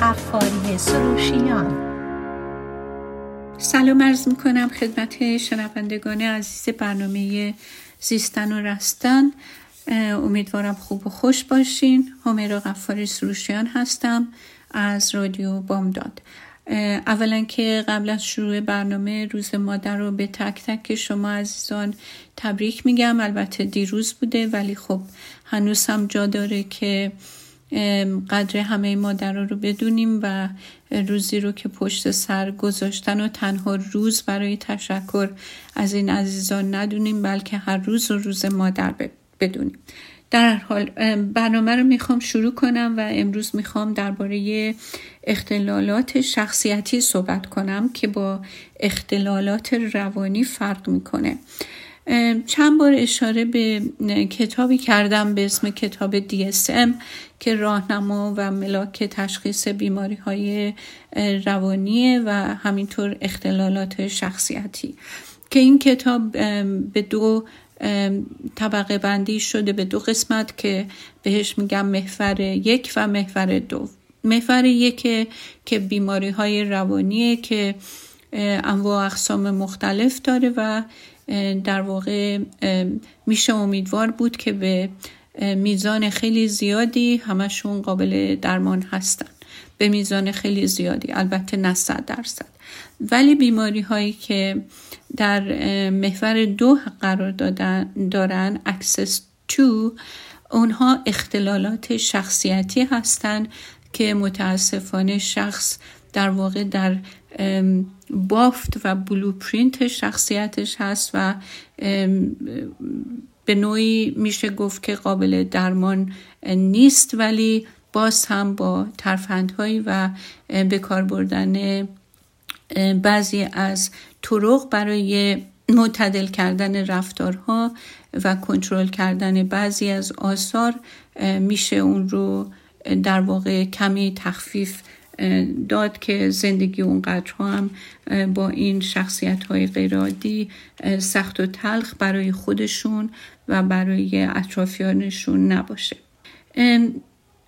قفاری سروشیان. سلام عرض می کنم خدمت شنوندگان عزیز برنامه زیستن و رستن. امیدوارم خوب و خوش باشین. همیرا قفاری سروشیان هستم از رادیو بامداد. اولا که قبل از شروع برنامه روز مادر رو به تک تک شما عزیزان تبریک میگم. البته دیروز بوده ولی خب هنوز هم جا داره که قدر همه مادر رو بدونیم و روزی رو که پشت سر گذاشتن و تنها روز برای تشکر از این عزیزان ندونیم بلکه هر روز و روز مادر بدونیم. در حال برنامه رو می‌خوام شروع کنم و امروز می‌خوام درباره اختلالات شخصیتی صحبت کنم که با اختلالات روانی فرق می‌کنه. چند بار اشاره به کتابی کردم به اسم کتاب DSM که راهنما و ملاک تشخیص بیماری های روانیه و همینطور اختلالات شخصیتی. که این کتاب به دو طبقه بندی شده به دو قسمت که بهش میگم محور یک و محور دو. محور یک که بیماری های روانیه که انواع اقسام مختلف داره و در واقع میشه امیدوار بود که به میزان خیلی زیادی همشون قابل درمان هستن. به میزان خیلی زیادی البته نه درصد. ولی بیماری هایی که در محور دو قرار دادن دارن access to اونها اختلالات شخصیتی هستند که متاسفانه شخص در واقع در بافت و بلوپرینت شخصیتش هست و به نوعی میشه گفت که قابل درمان نیست ولی باز هم با ترفندهایی و به کار بردن بعضی از طرق برای معتدل کردن رفتارها و کنترل کردن بعضی از آثار میشه اون رو در واقع کمی تخفیف داد که زندگی اونقدر هم با این شخصیت های غیرعادی سخت و تلخ برای خودشون و برای اطرافیانشون نباشه.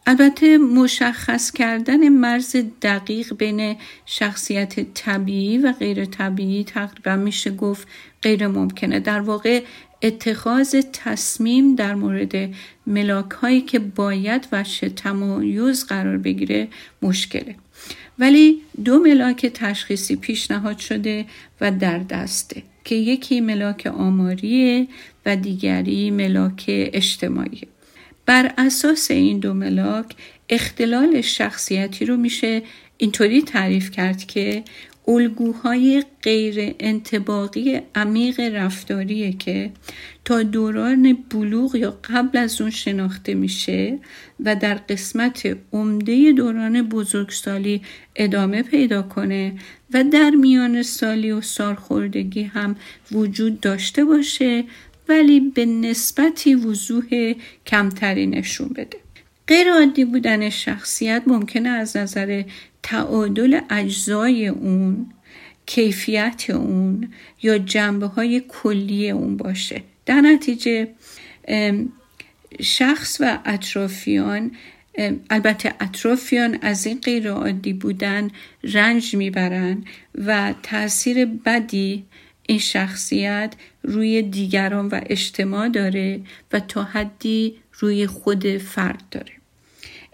البته مشخص کردن مرز دقیق بین شخصیت طبیعی و غیر طبیعی تقریبا میشه گفت غیر ممکنه. در واقع اتخاذ تصمیم در مورد ملاک هایی که باید و تمایز قرار بگیره مشکله. ولی دو ملاک تشخیصی پیشنهاد شده و در دسته که یکی ملاک آماریه و دیگری ملاک اجتماعی. بر اساس این دو ملاک اختلال شخصیتی رو میشه اینطوری تعریف کرد که الگوهای غیر انتباقی عمیق رفتاریه که تا دوران بلوغ یا قبل از اون شناخته میشه و در قسمت عمده دوران بزرگسالی ادامه پیدا کنه و در میان سالی و سالخوردگی هم وجود داشته باشه ولی به نسبتی وضوح کمتری نشون بده. غیر عادی بودن شخصیت ممکنه از نظر تعادل اجزای اون کیفیت اون یا جنبه های کلی اون باشه. در نتیجه شخص و اطرافیان البته اطرافیان از این غیر عادی بودن رنج می‌برن و تاثیر بدی این شخصیت روی دیگران و اجتماع داره و تا حدی روی خود فرد داره.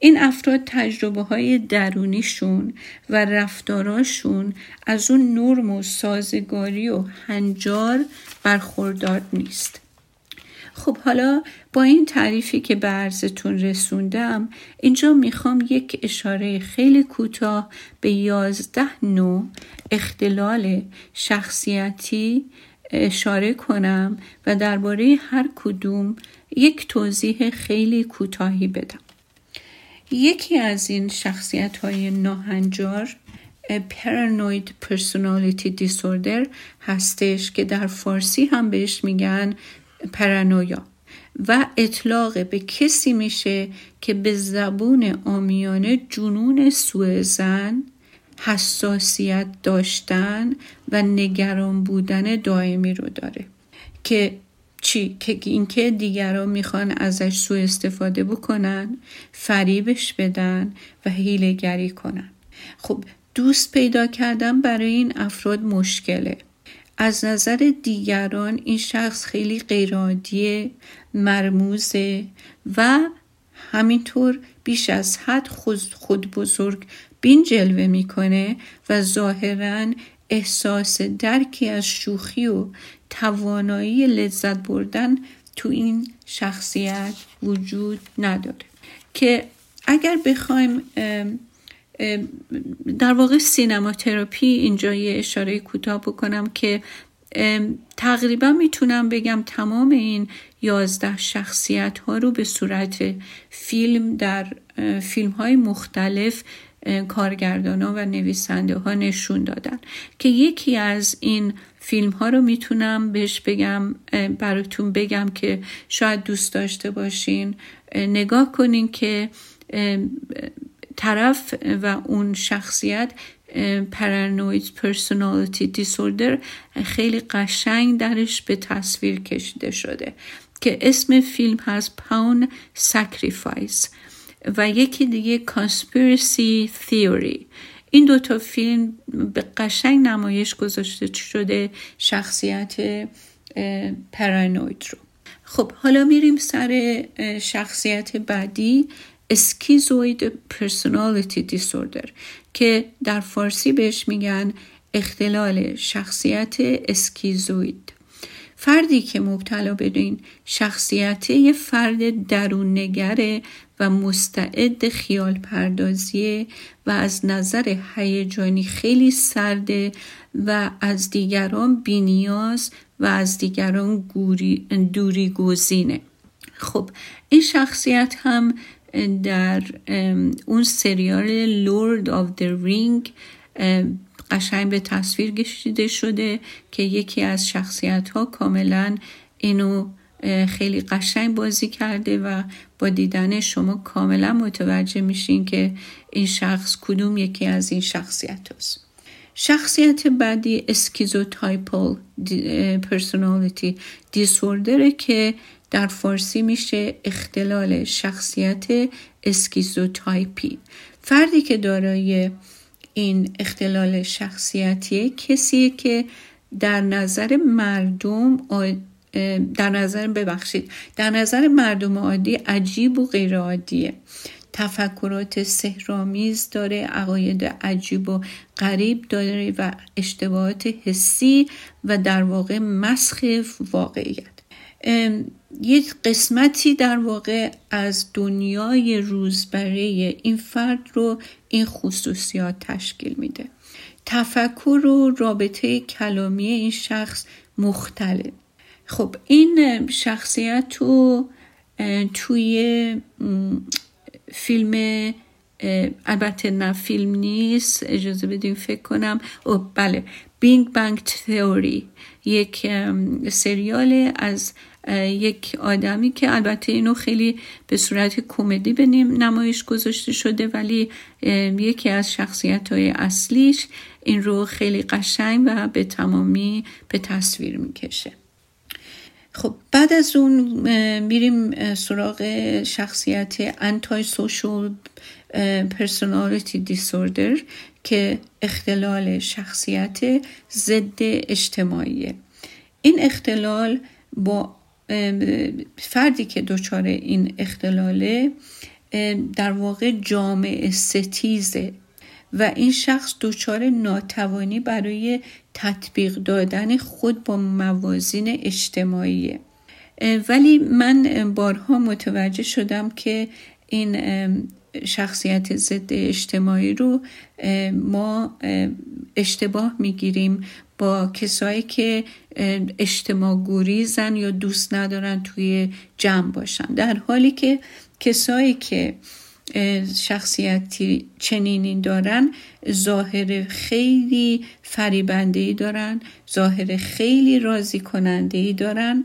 این افراد تجربه های درونیشون و رفتاراشون از اون نرم و سازگاری و هنجار برخوردار نیست. خب حالا با این تعریفی که به عرضتون رسوندم اینجا می‌خوام یک اشاره خیلی کوتاه به یازده نوع اختلال شخصیتی اشاره کنم و درباره هر کدوم یک توضیح خیلی کوتاهی بدم. یکی از این شخصیت های ناهنجار پرانوید پرسونالیتی دیسوردر هستش که در فارسی هم بهش میگن پرانویا و اطلاق به کسی میشه که به زبون آمیانه جنون سوء زن حساسیت داشتن و نگران بودن دائمی رو داره. که چی؟ که اینکه دیگران می‌خوان ازش سوء استفاده بکنن فریبش بدن و هیلگری کنن. خب دوست پیدا کردن برای این افراد مشکله. از نظر دیگران این شخص خیلی غیرعادی مرموزه و همینطور بیش از حد خود بزرگ بین جلوه می‌کنه و ظاهرا احساس درکی از شوخی و توانایی لذت بردن تو این شخصیت وجود نداره. که اگر بخوایم در واقع سینما تراپی اینجا یه اشاره کوتاه بکنم که تقریبا می‌تونم بگم تمام این یازده شخصیت ها رو به صورت فیلم در فیلم های مختلف کارگردان ها و نویسنده ها نشون دادن که یکی از این فیلم ها رو می‌تونم بهش بگم براتون بگم که شاید دوست داشته باشین. نگاه کنین که طرف و اون شخصیت پرانوید پرسونالیتی دیسوردر خیلی قشنگ درش به تصویر کشیده شده که اسم فیلم هست پاون Sacrifice و یکی دیگه Conspiracy Theory این دوتا فیلم به قشنگ نمایش گذاشته شده شخصیت پرانوید رو. خب حالا میریم سر شخصیت بعدی schizoid personality disorder که در فارسی بهش میگن اختلال شخصیت اسکیزوید فردی که مبتلا به این شخصیت یه فرد دروننگره و مستعد خیال پردازیه و از نظر هیجانی خیلی سرده و از دیگران بینیاز و از دیگران دوری گزینه خب این شخصیت هم در اون سریال Lord of the Ring قشنگ به تصویر کشیده شده که یکی از شخصیت ها کاملا اینو خیلی قشنگ بازی کرده و با دیدن شما کاملا متوجه میشین که این شخص کدوم یکی از این شخصیت هست. شخصیت بعدی schizotypal personality disorder ه که در فارسی میشه اختلال شخصیت اسکیزوتایپی فردی که دارای این اختلال شخصیتی کسیه که در نظر مردم در نظر ببخشید در نظر مردم عادی عجیب و غیر عادیه تفکرات سهرامیز داره عقاید عجیب و غریب داره و اشتباهات حسی و در واقع مسخ واقعیت. یک قسمتی در واقع از دنیای روزبره این فرد رو این خصوصیات تشکیل میده. تفکر و رابطه کلامی این شخص مختلف. خب این شخصیت رو توی فیلم البته نه فیلم نیست اجازه بدیم فکر کنم. او بله بینگ بانگ تئوری یک سریال از یک آدمی که البته اینو خیلی به صورت کمدی به نمایش گذاشته شده ولی یکی از شخصیت های اصلیش این رو خیلی قشنگ و به تمامی به تصویر می‌کشه. خب بعد از اون میریم سراغ شخصیت انتای سوشال پرسونالیتی دیسوردر که اختلال شخصیت ضد اجتماعیه. این اختلال با فردی که دچار این اختلاله در واقع جامعه ستیزه و این شخص دچار ناتوانی برای تطبیق دادن خود با موازین اجتماعیه. ولی من بارها متوجه شدم که این شخصیت ضد اجتماعی رو ما اشتباه می‌گیریم. با کسایی که اجتماع گریزن یا دوست ندارن توی جمع باشن. در حالی که کسایی که شخصیتی چنینی دارن ظاهر خیلی فریبنده ای دارن ظاهر خیلی راضی کننده ای دارن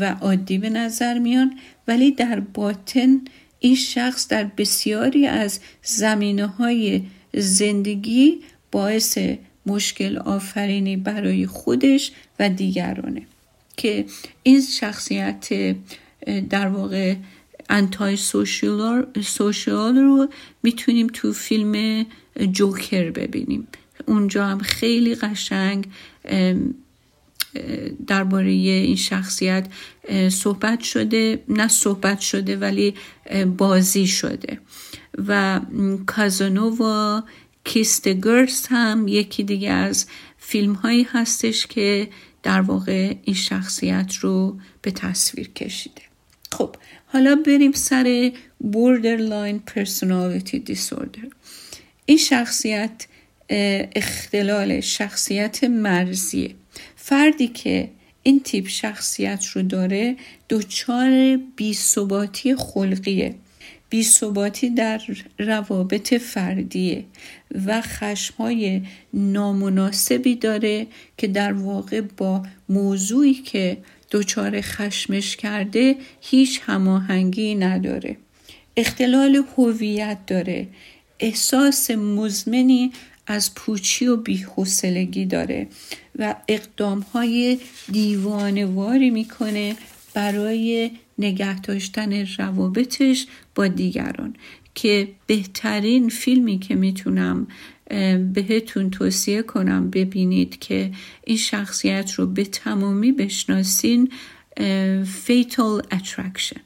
و عادی به نظر میان. ولی در باطن این شخص در بسیاری از زمینه های زندگی باعث مشکل آفرینی برای خودش و دیگرانه. که این شخصیت در واقع انتای سوشیال رو می‌تونیم تو فیلم جوکر ببینیم. اونجا هم خیلی قشنگ درباره این شخصیت صحبت شده. نه صحبت شده ولی بازی شده. و کازانووا کیست گرس هم یکی دیگه از فیلم هایی هستش که در واقع این شخصیت رو به تصویر کشیده. خب حالا بریم سر borderline personality disorder. این شخصیت اختلال شخصیت مرزیه. فردی که این تیپ شخصیت رو داره دچار بیثباتی خلقیه. بیثباتی در روابط فردیه و خشمهای نامناسبی داره که در واقع با موضوعی که دچار خشمش کرده هیچ هماهنگی نداره. اختلال هویت داره. احساس مزمنی از پوچی و بیحوصلگی داره و اقدام های دیوانواری می‌کنه برای نگه داشتن روابطش با دیگران که بهترین فیلمی که می‌تونم بهتون توصیه کنم ببینید که این شخصیت رو به تمامی بشناسین Fatal Attraction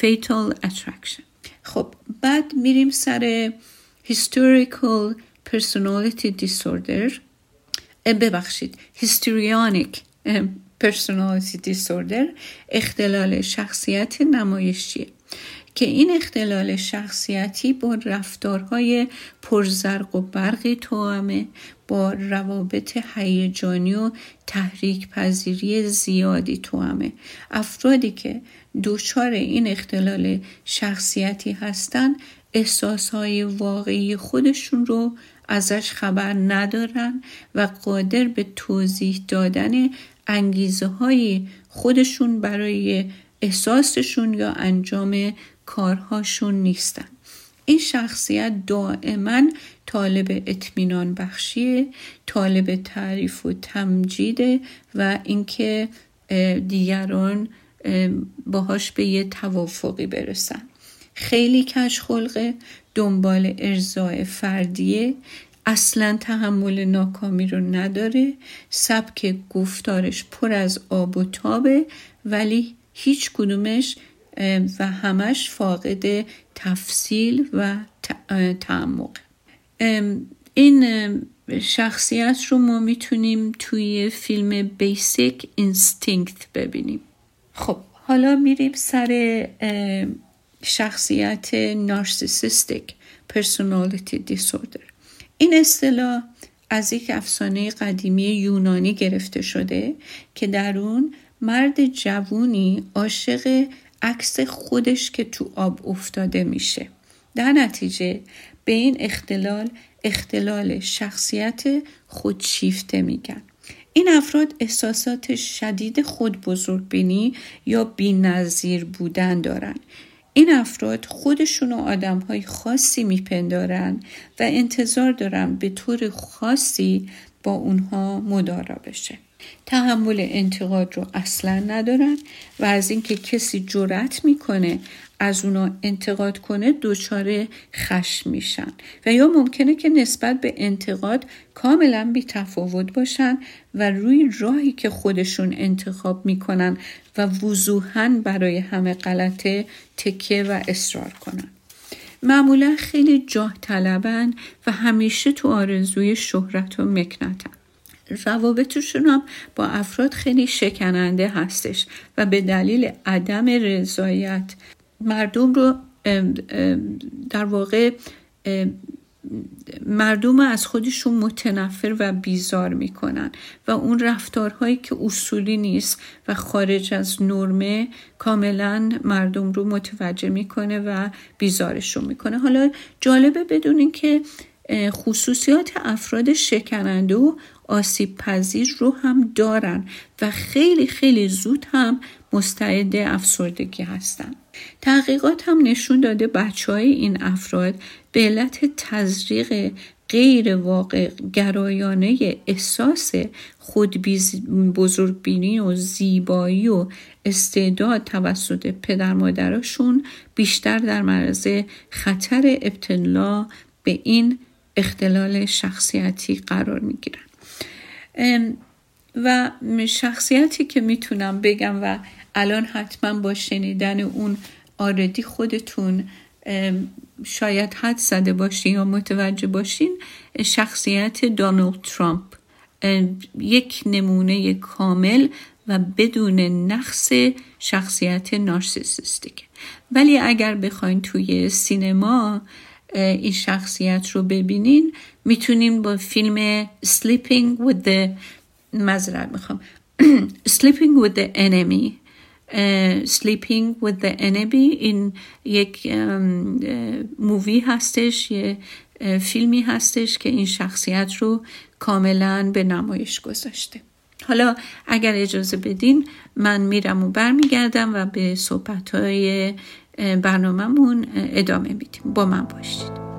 Fatal Attraction. خب بعد میریم سر Historical Personality Disorder. ببخشید Histrionic Personality Disorder اختلال شخصیت نمایشیه که این اختلال شخصیتی با رفتارهای پرزرق و برقی توامه با روابط هیجانی و تحریک پذیری زیادی توامه افرادی که دچار این اختلال شخصیتی هستند احساسهای واقعی خودشون رو ازش خبر ندارن و قادر به توضیح دادن انگیزه های خودشون برای احساسشون یا انجام کارهاشون نیستن. این شخصیت دائما طالب اطمینان بخشیه طالب تعریف و تمجیده و اینکه دیگران باهاش به یه توافقی برسن. خیلی کج خلقه دنبال ارضای فردیه. اصلا تحمل ناکامی رو نداره. سبک گفتارش پر از آب و تابه ولی هیچ کدومش و همش فاقد تفصیل و تعمق. این شخصیت رو ما می‌تونیم توی فیلم Basic Instinct ببینیم. خب حالا میریم سر شخصیت نارسیسیستیک پرسونالیتی دیسوردر این اصطلاح از یک افسانه قدیمی یونانی گرفته شده که در اون مرد جوونی عاشق عکس خودش که تو آب افتاده میشه. در نتیجه به این اختلال اختلال شخصیت خودشیفته میگن. این افراد احساسات شدید خود بزرگبینی یا بینظیر بودن دارن. این افراد خودشون و آدم های خاصی میپندارن و انتظار دارن به طور خاصی با اونها مدارا بشه. تحمل انتقاد رو اصلا ندارن و از اینکه کسی جرأت می‌کنه از اونا انتقاد کنه دچار خشم میشن و یا ممکنه که نسبت به انتقاد کاملا بی تفاوت باشن و روی راهی که خودشون انتخاب می‌کنن و وضوحا برای همه غلطه تکه و اصرار کنن. معمولا خیلی جاه طلبن و همیشه تو آرزوی شهرت و مکنتن. روابطشون هم با افراد خیلی شکننده هستش و به دلیل عدم رضایت مردم رو در واقع مردم از خودشون متنفر و بیزار می‌کنن و اون رفتارهایی که اصولی نیست و خارج از نرمه کاملا مردم رو متوجه می‌کنه و بیزارشون می‌کنه. حالا جالبه بدونین که خصوصیات افراد شکننده و آسیب پذیر رو هم دارن و خیلی خیلی زود هم مستعد افسردگی هستن تحقیقات هم نشون داده بچه های این افراد به علت تزریق غیر واقع گرایانه احساس خود بزرگبینی و زیبایی و استعداد توسط پدر مادرشون بیشتر در معرض خطر ابتلا به این اختلال شخصیتی قرار می گیرن و شخصیتی که می‌تونم بگم و الان حتما با شنیدن اون آردی خودتون شاید حد زده باشین یا متوجه باشین شخصیت دونالد ترامپ یک نمونه کامل و بدون نقص شخصیت نارسیسیستیک. ولی اگر بخواین توی سینما این شخصیت رو ببینین می‌تونیم با فیلم Sleeping with the مذرد می‌خوام Sleeping with the Enemy Sleeping with the Enemy این یک مووی هستش یه فیلمی هستش که این شخصیت رو کاملا به نمایش گذاشته. حالا اگر اجازه بدین من میرم و برمیگردم و به صحبت های برنامهمون ادامه میدیم. با من باشید.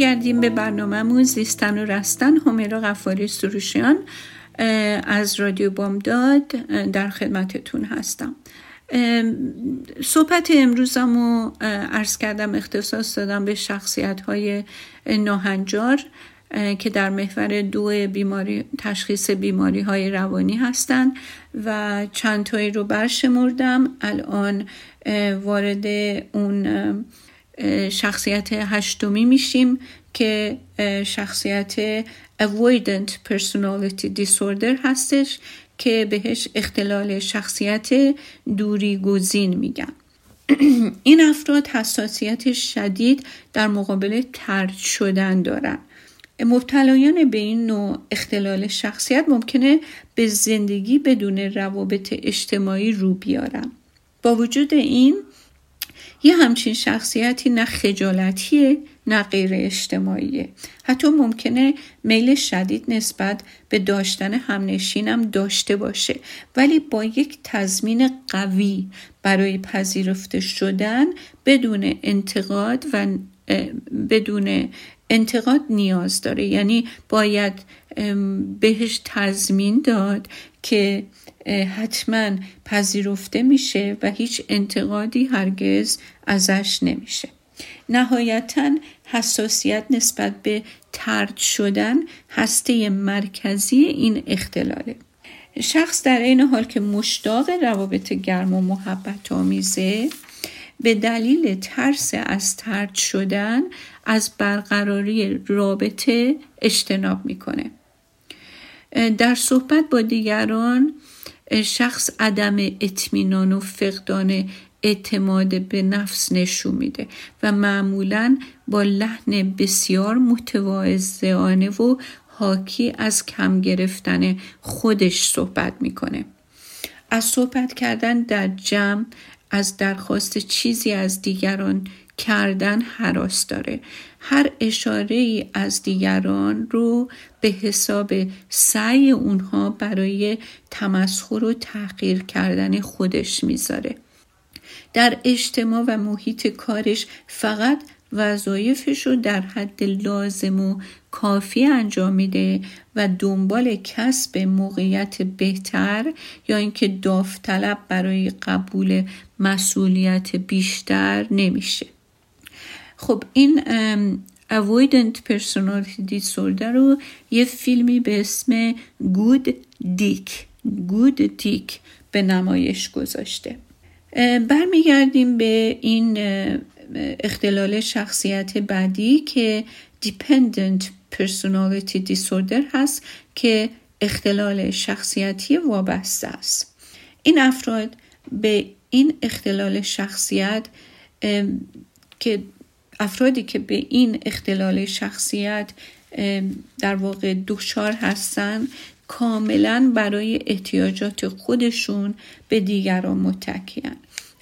برمیگردیم به برنامهمون زیستن و رستن. همیرا غفاری سروشیان از رادیو بامداد در خدمتتون هستم. صحبت امروزم رو ارز کردم اختصاص دادم به شخصیت های ناهنجار که در محور دو بیماری تشخیص بیماری های روانی هستند و چند تایی رو برشمردم. الان وارد اون شخصیت هشتمی میشیم که شخصیت avoidant personality disorder هستش که بهش اختلال شخصیت دوری گزین میگن. این افراد حساسیت شدید در مقابل ترد شدن دارند مبتلایان به این نوع اختلال شخصیت ممکنه به زندگی بدون روابط اجتماعی رو بیارن. با وجود این یه همچین شخصیتی نه خجالتیه نه غیر اجتماعیه. حتی ممکنه میل شدید نسبت به داشتن همنشینم داشته باشه. ولی با یک تضمین قوی برای پذیرفته شدن بدون انتقاد و بدون انتقاد نیاز داره. یعنی باید بهش تضمین داد که حتما پذیرفته میشه و هیچ انتقادی هرگز ازش نمیشه. نهایتا حساسیت نسبت به ترد شدن هسته مرکزی این اختلاله. شخص در این حال که مشتاق روابط گرم و محبت آمیزه به دلیل ترس از ترد شدن از برقراری رابطه اجتناب می‌کنه. در صحبت با دیگران شخص عدم اطمینان و فقدان اعتماد به نفس نشون میده و معمولا با لحن بسیار متواضعانه و حاکی از کم گرفتن خودش صحبت می‌کنه. از صحبت کردن در جمع از درخواست چیزی از دیگران کردن حراس داره. هر اشاره ای از دیگران رو به حساب سعی اونها برای تمسخر و تحقیر کردن خودش می‌ذاره. در اجتماع و محیط کارش فقط وظایفش رو در حد لازم و کافی انجام میده و دنبال کسب موقعیت بهتر یا اینکه داوطلب برای قبول مسئولیت بیشتر نمیشه. خب این avoidant personality disorder رو یه فیلمی به اسم Good Dick Good Dick به نمایش گذاشته. برمیگردیم به این اختلال شخصیت بعدی که Dependent Personality Disorder هست که اختلال شخصیتی وابسته است. این افراد به این اختلال شخصیت که افرادی که به این اختلال شخصیت در واقع دچار هستن کاملا برای احتیاجات خودشون به دیگران متکیان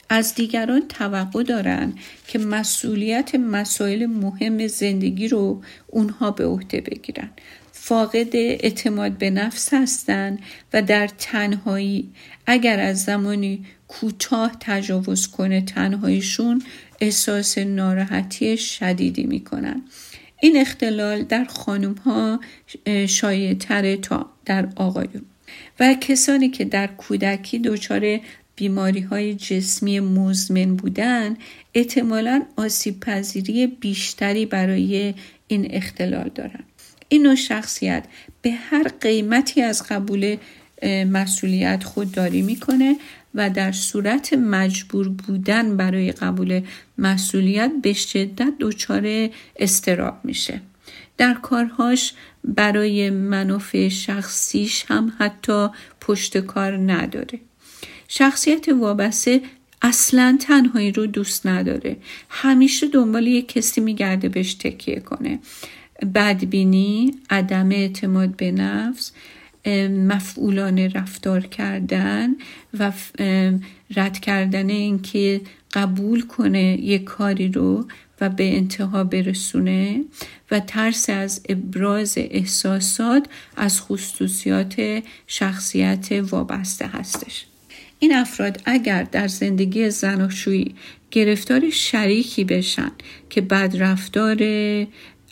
از دیگران توقع دارن که مسئولیت مسائل مهم زندگی رو اونها به عهده بگیرن. فاقد اعتماد به نفس هستند و در تنهایی اگر از زمانی کوتاه تجاوز کنه تنهاییشون احساس ناراحتی شدیدی می‌کنن. این اختلال در خانم ها شایع تره تا در آقایون. و کسانی که در کودکی دچار بیماری های جسمی مزمن بودن احتمالا آسیب پذیری بیشتری برای این اختلال دارن. این نوع شخصیت به هر قیمتی از قبول مسئولیت خودداری می‌کنه و در صورت مجبور بودن برای قبول مسئولیت به شدت دچار استراب میشه. در کارهاش برای منافع شخصیش هم حتی پشت کار نداره. شخصیت وابسته اصلا تنهایی رو دوست نداره. همیشه دنبال یک کسی میگرده بهش تکیه کنه. بدبینی عدم اعتماد به نفس مفعولانه رفتار کردن و رد کردن اینکه قبول کنه یک کاری رو و به انتها برسونه و ترس از ابراز احساسات از خصوصیات شخصیت وابسته هستش. این افراد اگر در زندگی زناشویی گرفتار شریکی بشن که بدرفتار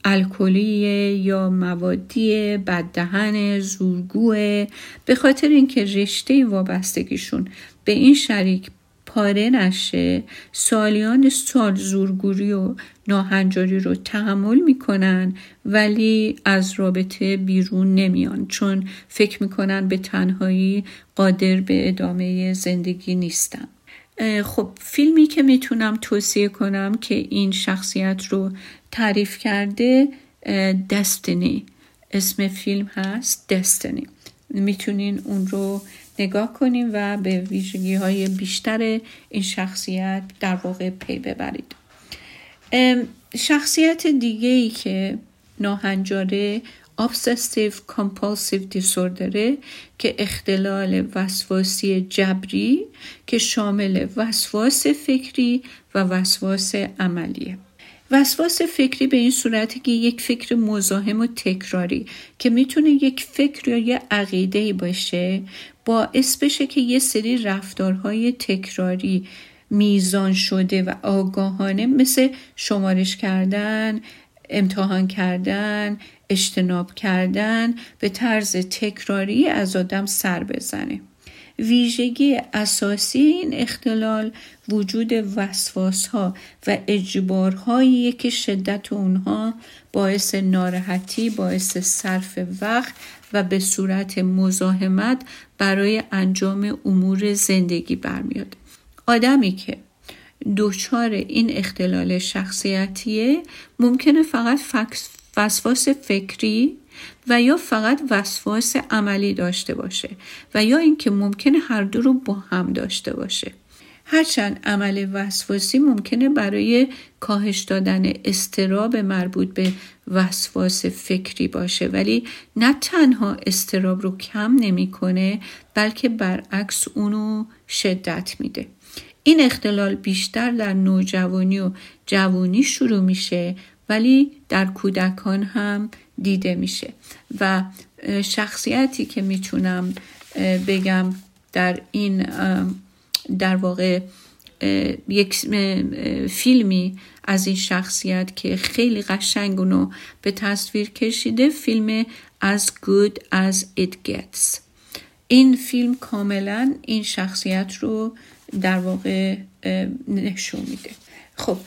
الکلی یا موادی بددهن زورگوه به خاطر اینکه رشته وابستگیشون به این شریک پاره نشه سالیان سال زورگوری و ناهنجاری رو تحمل می‌کنن ولی از رابطه بیرون نمیان. چون فکر می‌کنن به تنهایی قادر به ادامه زندگی نیستن. خب فیلمی که می‌تونم توصیه کنم که این شخصیت رو تعریف کرده دستنی اسم فیلم هست دستنی می‌تونین اون رو نگاه کنیم و به ویژگی های بیشتر این شخصیت در واقع پی ببرید. شخصیت دیگه ای که ناهنجاره obsessive compulsive disorder که اختلال وسواسی جبری که شامل وسواس فکری و وسواس عملیه. وسواس فکری به این صورتی که یک فکر مزاحم و تکراری که می‌تونه یک فکر یا یه عقیده باشه باعث بشه که یه سری رفتارهای تکراری میزان شده و آگاهانه مثل شمارش کردن امتحان کردن اجتناب کردن به طرز تکراری از آدم سر بزنه. ویژگی اساسی این اختلال وجود وسواس ها و اجبارهایی که شدت اونها باعث ناراحتی باعث صرف وقت و به صورت مزاحمت برای انجام امور زندگی برمیاد. آدمی که دچار این اختلال شخصیتیه ممکنه فقط وسواس فکری و یا فقط وسواس عملی داشته باشه و یا اینکه ممکنه هر دو رو با هم داشته باشه. هرچند عمل وسواسی ممکنه برای کاهش دادن استراب مربوط به وسواس فکری باشه ولی نه تنها استراب رو کم نمی‌کنه بلکه برعکس اونو شدت میده. این اختلال بیشتر در نوجوانی و جوانی شروع میشه ولی در کودکان هم دیده میشه. و شخصیتی که می‌تونم بگم در این در واقع یک فیلمی از این شخصیت که خیلی قشنگ اونو به تصویر کشیده فیلم As Good As It Gets. این فیلم کاملا این شخصیت رو در واقع نشون میده. خب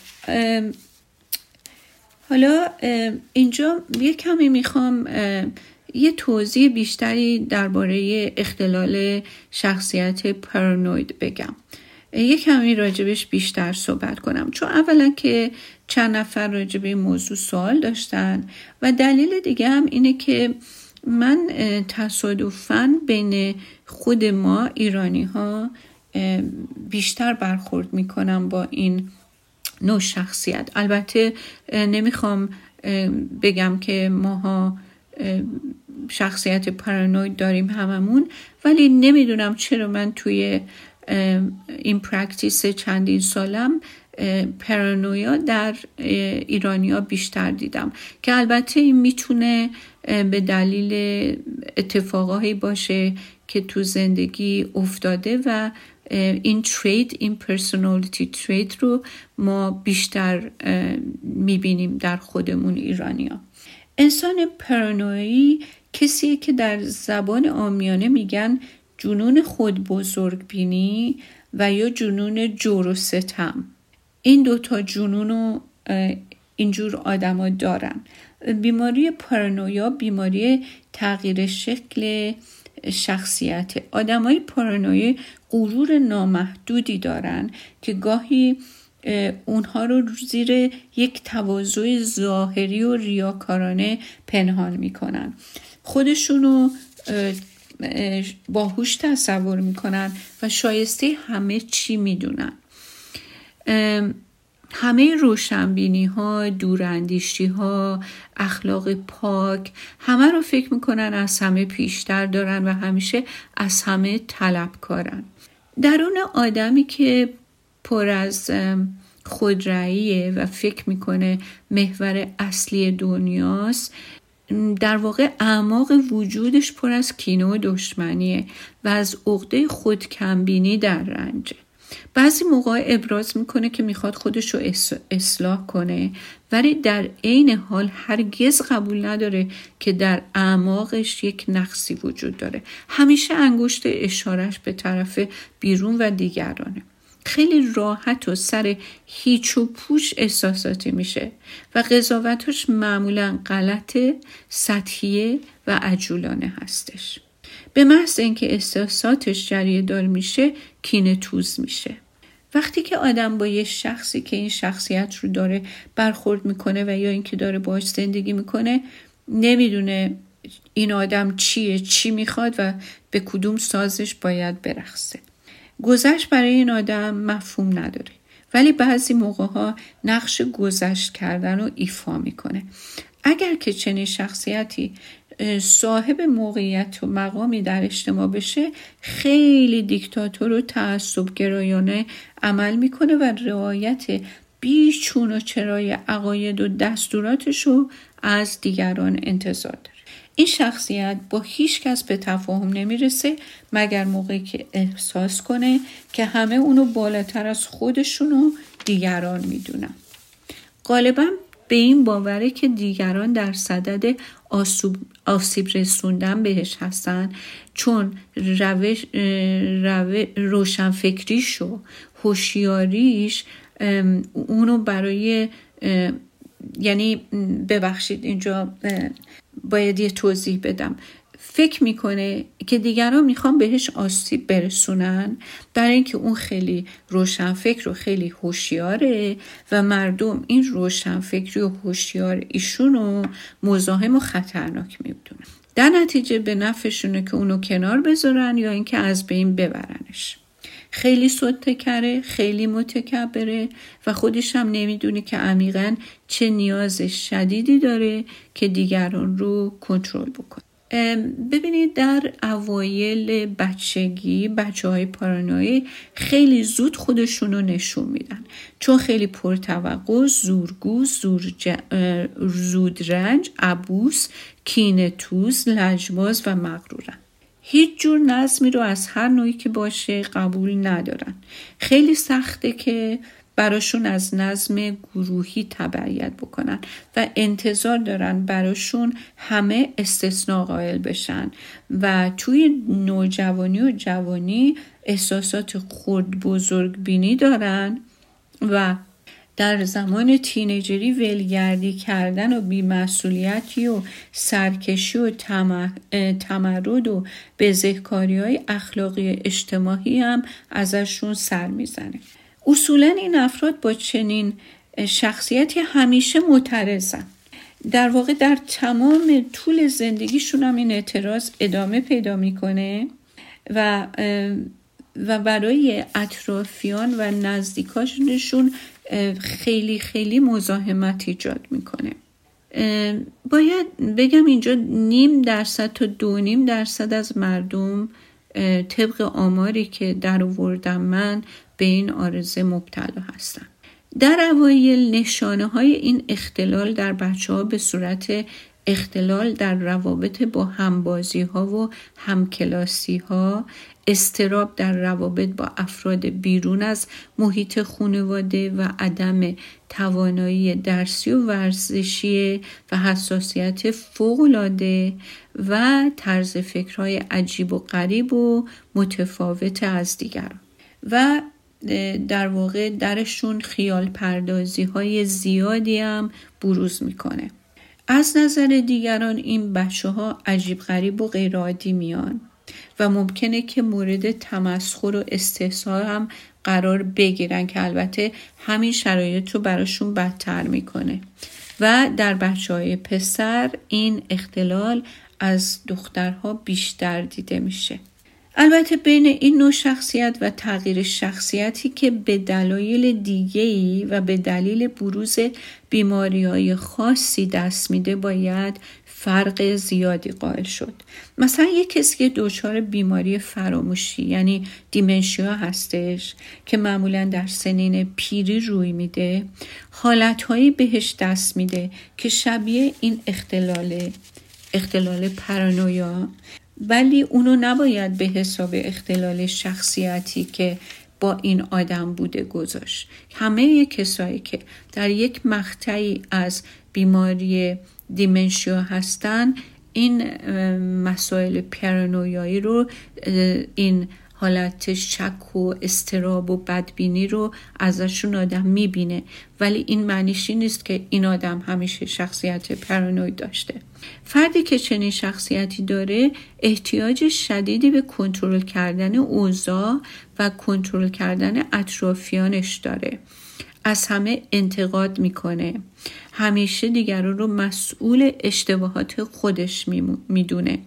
حالا اینجا یه کمی می‌خوام یه توضیح بیشتری درباره اختلال شخصیت پرانوید بگم. یه کمی راجبش بیشتر صحبت کنم. چون اولا که چند نفر راجب این موضوع سوال داشتن و دلیل دیگه هم اینه که من تصادفا بین خود ما ایرانی ها بیشتر برخورد می‌کنم با این نوع شخصیت. البته نمی‌خوام بگم که ماها شخصیت پارانوید داریم هممون ولی نمی‌دونم چرا من توی این practice چندین سالم پرانویا در ایرانیا بیشتر دیدم. که البته این می‌تونه به دلیل اتفاقایی باشه که تو زندگی افتاده و این trait این personality trait رو ما بیشتر می‌بینیم در خودمون ایرانیا انسان پارانویی کسیه که در زبان عامیانه میگن جنون خود بزرگ بینی و یا جنون جور و ستم. این دوتا جنون رو اینجور آدما دارن. بیماری پارانویا بیماری تغییر شکل شخصیت. آدمای پارانوی غرور نامحدودی دارن که گاهی اونها رو زیر یک تواضع ظاهری و ریاکارانه پنهان می‌کنن. خودشونو باهوش تصور می‌کنن و شایسته همه چی می‌دونن. همه روشنبینی ها دوراندیشی ها اخلاق پاک همه رو فکر می‌کنن از همه پیشتر دارن و همیشه از همه طلبکارن درون آدمی که پر از خودرأیه و فکر می‌کنه محور اصلی دنیاست در واقع اعماق وجودش پر از کینه و دشمنیه و از عقده خودکمبینی در رنجه. بعضی موقع ابراز می‌کنه که می‌خواد خودش رو اصلاح کنه ولی در عین حال هرگز قبول نداره که در اعماقش یک نقصی وجود داره. همیشه انگشت اشارش به طرف بیرون و دیگرانه. خیلی راحت و سر هیچ و پوش احساساتی میشه و قضاوتش معمولا غلط سطحیه و عجولانه هستش. به محض اینکه احساساتش جریه دار میشه کینه توز میشه. وقتی که آدم با یه شخصی که این شخصیت رو داره برخورد می‌کنه و یا اینکه داره باش زندگی می‌کنه نمی‌دونه این آدم چیه چی می‌خواد و به کدوم سازش باید برخصه گذشت برای این آدم مفهوم نداره. ولی بعضی موقع ها نقش گذشت کردن رو ایفا می‌کنه. اگر که چنین شخصیتی صاحب موقعیت و مقامی در اجتماع بشه خیلی دیکتاتور و تعصب گرایانه عمل می‌کنه و رعایت بیچون و چرای عقاید و دستوراتش رو از دیگران انتظار داره. این شخصیت با هیچ کس به تفاهم نمی‌رسه مگر موقعی که احساس کنه که همه اونو بالاتر از خودشون و دیگران می‌دونن. غالبا به این باوره که دیگران در صدد آسیب رسوندن بهش هستن. چون روش, روش روشنفکریش و هوشیاریش اونو برای یعنی ببخشید اینجا باید یه توضیح بدم. فکر می‌کنه که دیگران می‌خوان بهش آسیب برسونن برای اینکه اون خیلی روشنفکر و خیلی هوشیاره و مردم این روشنفکری و هوشیار ایشون رو مزاحم و خطرناک می‌دونن در نتیجه به نفعشونه که اونو کنار بذارن یا اینکه از بین ببرنش. خیلی کره خیلی متکبره و خودش هم نمی‌دونه که عمیقا چه نیاز شدیدی داره که دیگران رو کنترل بکنه. ببینید در اوایل بچگی بچه های پارانوی خیلی زود خودشون رو نشون میدن. چون خیلی پرتوقع زورگو زودرنج عبوس کینه توز لجباز و مغرورن. هیچ جور نظمی رو از هر نوعی که باشه قبول ندارن. خیلی سخته که براشون از نظم گروهی تبعیت بکنن و انتظار دارن براشون همه استثناء قائل بشن و توی نوجوانی و جوانی احساسات خود بزرگ بینی دارن و در زمان تینیجری ولگردی کردن و بیمسئولیتی و سرکشی و تمرد و بزهکاری های اخلاقی اجتماعی هم ازشون سر می‌زنه. اصولا این افراد با چنین شخصیتی همیشه معترضن. در واقع در تمام طول زندگیشون هم این اعتراض ادامه پیدا می‌کنه و و برای اطرافیان و نزدیکاشونشون خیلی خیلی مزاحمت ایجاد می‌کنه. باید بگم اینجا نیم درصد تا دو نیم درصد از مردم طبق آماری که در آوردم من به این آرزه مبتلا هستن. در اوایل نشانه های این اختلال در بچه ها به صورت اختلال در روابط با همبازی ها و همکلاسی ها استراب در روابط با افراد بیرون از محیط خانواده و عدم توانایی درسی و ورزشی و حساسیت فوقالعاده و طرز فکرهای عجیب و غریب و متفاوت از دیگران. و در واقع درشون خیال پردازی های زیادی هم بروز می‌کنه. از نظر دیگران این بچه ها عجیب غریب و غیرعادی میان و ممکنه که مورد تمسخر و استحصال هم قرار بگیرن که البته همین شرایط رو براشون بدتر می‌کنه. و در بچه های پسر این اختلال از دخترها بیشتر دیده میشه. البته بین این نوع شخصیت و تغییر شخصیتی که به دلایل دیگهی و به دلیل بروز بیماری های خاصی دست میده باید فرق زیادی قائل شد. مثلا یک کسی که دچار بیماری فراموشی یعنی دیمنشیا هستش که معمولا در سنین پیری روی میده حالتهایی بهش دست میده که شبیه این اختلال اختلال پرانویا ولی اونو نباید به حساب اختلال شخصیتی که با این آدم بوده گذاشت. همه کسایی که در یک مقطعی از بیماری دیمنشیا هستن این مسائل پرانویایی رو این حالت شک و استراب و بدبینی رو ازشون آدم می‌بینه. ولی این معنیشی نیست که این آدم همیشه شخصیت پرانوی داشته. فردی که چنین شخصیتی داره احتیاج شدیدی به کنترل کردن اوضاع و کنترل کردن اطرافیانش داره. از همه انتقاد می‌کنه. همیشه دیگران رو مسئول اشتباهات خودش می‌دونه.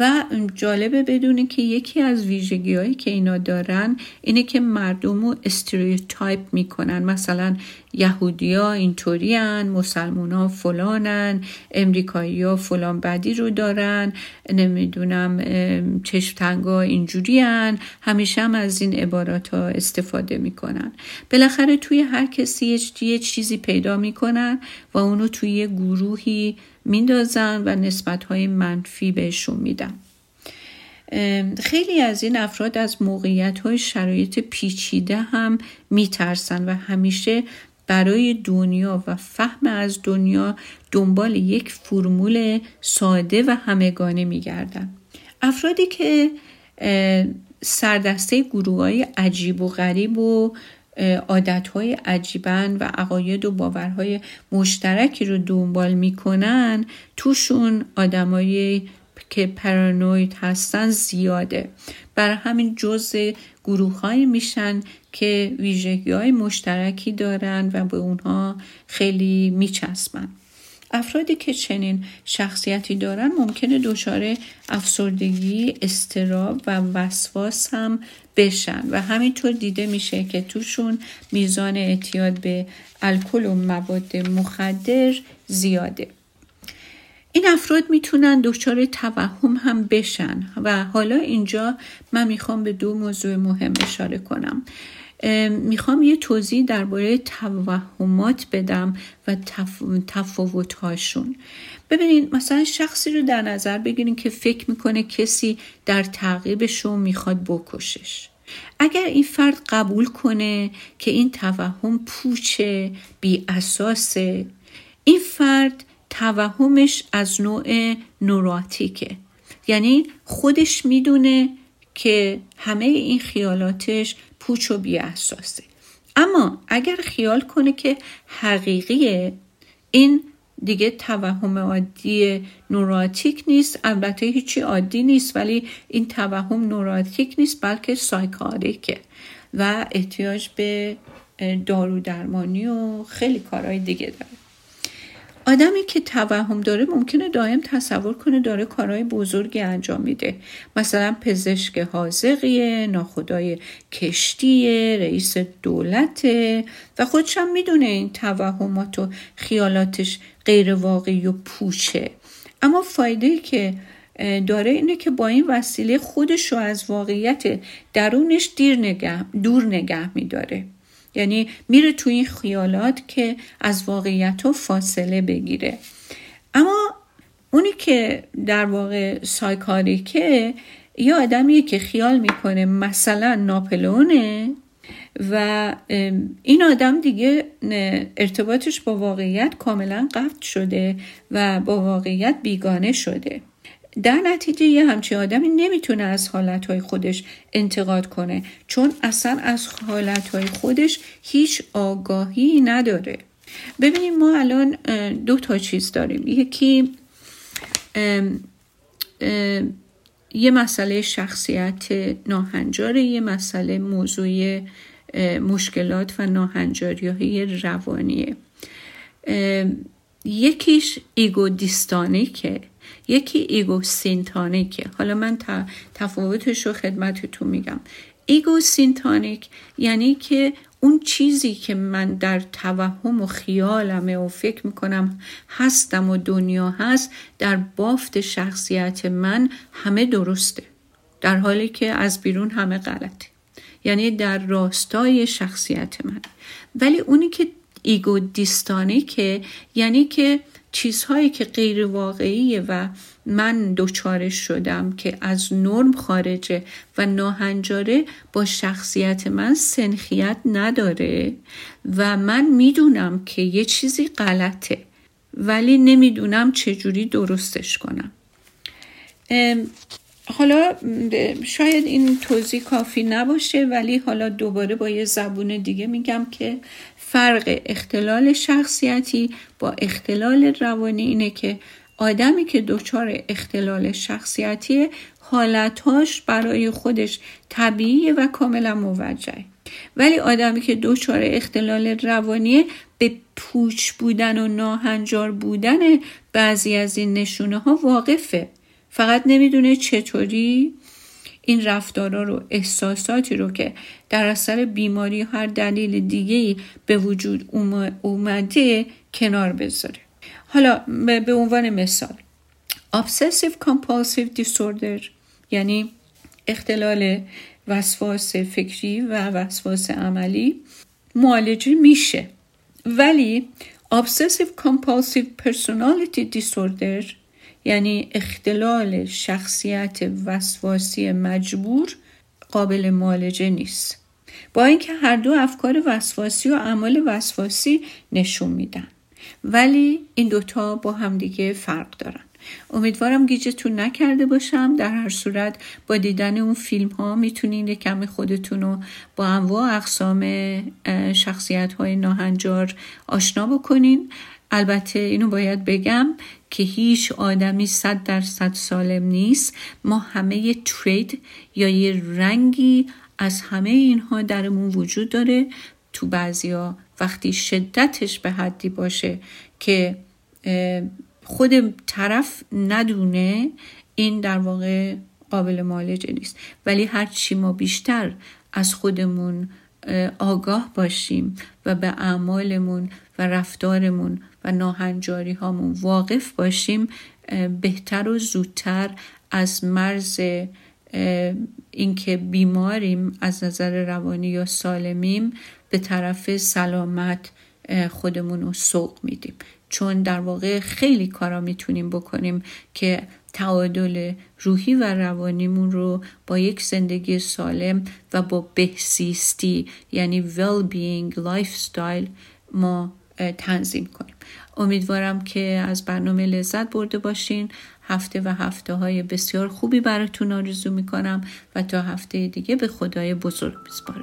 و جالبه بدونه که یکی از ویژگی هایی که اینا دارن اینه که مردم رو استریوتایپ می‌کنن. مثلا یهودیا اینطوری هن مسلمون ها فلانن امریکایی ها فلان بدی رو دارن نمی‌دونم چشم اینجوری هن همیشه هم از این عبارات ها استفاده می‌کنن. بالاخره توی هر کسی یه چیزی پیدا می‌کنن و اونو توی گروهی میندازن و نسبت های منفی بهشون میدن. خیلی از این افراد از موقعیت های شرایط پیچیده هم میترسن و همیشه برای دنیا و فهم از دنیا دنبال یک فرمول ساده و همگانه میگردن. افرادی که سردسته گروه های عجیب و غریب و عادتهای عجیبن و عقاید و باورهای مشترکی رو دنبال می‌کنن توشون آدمایی که پرانوید هستن زیاده. برای همین جزء گروه میشن که ویژگی های مشترکی دارن و به اونها خیلی میچسبن. افرادی که چنین شخصیتی دارن ممکنه دچار افسردگی استراب و وسواس هم بشن و همینطور دیده میشه که توشون میزان اعتیاد به الکل و مواد مخدر زیاده. این افراد می‌تونن دچار توهم هم بشن و حالا اینجا من می‌خوام به دو موضوع مهم اشاره کنم. می‌خوام یه توضیح درباره توهمات بدم و تف... تفاوتهاشون. ببینید مثلا شخصی رو در نظر بگیرین که فکر می‌کنه کسی در تعقیبش رو می‌خواد بکشش. اگر این فرد قبول کنه که این توهم پوچه بی اساسه این فرد توهمش از نوع نوراتیکه. یعنی خودش می‌دونه که همه این خیالاتش پوچ و بی اساسه اما اگر خیال کنه که حقیقیه این دیگه توهم عادی نوراتیک نیست البته هیچی عادی نیست ولی این توهم نوراتیک نیست بلکه سایکاریکه و احتیاج به دارو درمانی و خیلی کارهای دیگه داره. آدمی که توهم داره ممکنه دائم تصور کنه داره کارهای بزرگی انجام میده. مثلا پزشک حاضقیه ناخدای کشتیه رئیس دولته و خودشم می‌دونه این توهمات و خیالاتش غیر واقعی و پوچه. اما فایده که داره اینه که با این وسیله خودش رو از واقعیت درونش دیر نگه، دور نگه میداره. یعنی میره تو این خیالات که از واقعیت فاصله بگیره. اما اونی که در واقع سایکاریکه یه آدمیه که خیال می‌کنه مثلا ناپلونه و این آدم دیگه ارتباطش با واقعیت کاملا قطع شده و با واقعیت بیگانه شده. در نتیجه یه همچی آدمی نمی‌تونه از حالتهای خودش انتقاد کنه چون اصلا از حالتهای خودش هیچ آگاهی نداره. ببینیم ما الان دو تا چیز داریم. یکی یه مسئله شخصیت ناهنجاره یه مسئله موضوع مشکلات و ناهنجاری های روانیه یکیش ego dystonic ه یکی ego syntonic ه حالا من تفاوتش رو خدمتتون میگم. ego syntonic یعنی که اون چیزی که من در توهم و خیالمه و فکر می‌کنم هستم و دنیا هست در بافت شخصیت من همه درسته. در حالی که از بیرون همه غلطه. یعنی در راستای شخصیت من. ولی اونی که ایگو دیستانیکه یعنی که چیزهایی که غیر واقعیه و من دوچارش شدم که از نرم خارجه و ناهنجاره با شخصیت من سنخیت نداره و من می‌دونم که یه چیزی غلطه ولی نمی‌دونم چجوری درستش کنم. حالا شاید این توضیح کافی نباشه ولی حالا دوباره با یه زبون دیگه میگم که فرق اختلال شخصیتی با اختلال روانی اینه که آدمی که دچار اختلال شخصیتی حالتهاش برای خودش طبیعی و کاملا موجه ولی آدمی که دچار اختلال روانیه به پوچ بودن و ناهنجار بودن بعضی از این نشونه ها واقفه. فقط نمی‌دونه چطوری؟ این رفتارا رو احساساتی رو که در اثر بیماری هر دلیل دیگه به وجود اومده کنار بذاره. حالا به عنوان مثال Obsessive Compulsive Disorder یعنی اختلال وسواس فکری و وسواس عملی معالجه میشه. ولی Obsessive Compulsive Personality Disorder یعنی اختلال شخصیت وسواسی مجبور قابل معالجه نیست. با اینکه هر دو افکار وسواسی و اعمال وسواسی نشون میدن. ولی این دوتا با همدیگه فرق دارن. امیدوارم گیجتون نکرده باشم. در هر صورت با دیدن اون فیلم ها می‌تونین کمی خودتون رو با انواع اقسام شخصیت های ناهنجار آشنا بکنین. البته اینو باید بگم که هیچ آدمی صد درصد سالم نیست ما همه یه ترید یا یه رنگی از همه اینها درمون وجود داره. تو بعضیا وقتی شدتش به حدی باشه که خود طرف ندونه این در واقع قابل معالجه نیست. ولی هرچی ما بیشتر از خودمون آگاه باشیم و به اعمالمون و رفتارمون و ناهنجاری هامون واقف باشیم بهتر و زودتر از مرز اینکه بیماریم از نظر روانی یا سالمیم به طرف سلامت خودمون رو سوق میدیم. چون در واقع خیلی کارا می‌تونیم بکنیم که تعادل روحی و روانیمون رو با یک زندگی سالم و با بهسیستی یعنی well-being lifestyle ما تنظیم کنیم. امیدوارم که از برنامه لذت برده باشین. هفته و هفته های بسیار خوبی براتون آرزو می‌کنم و تا هفته دیگه به خدای بزرگ بسپاره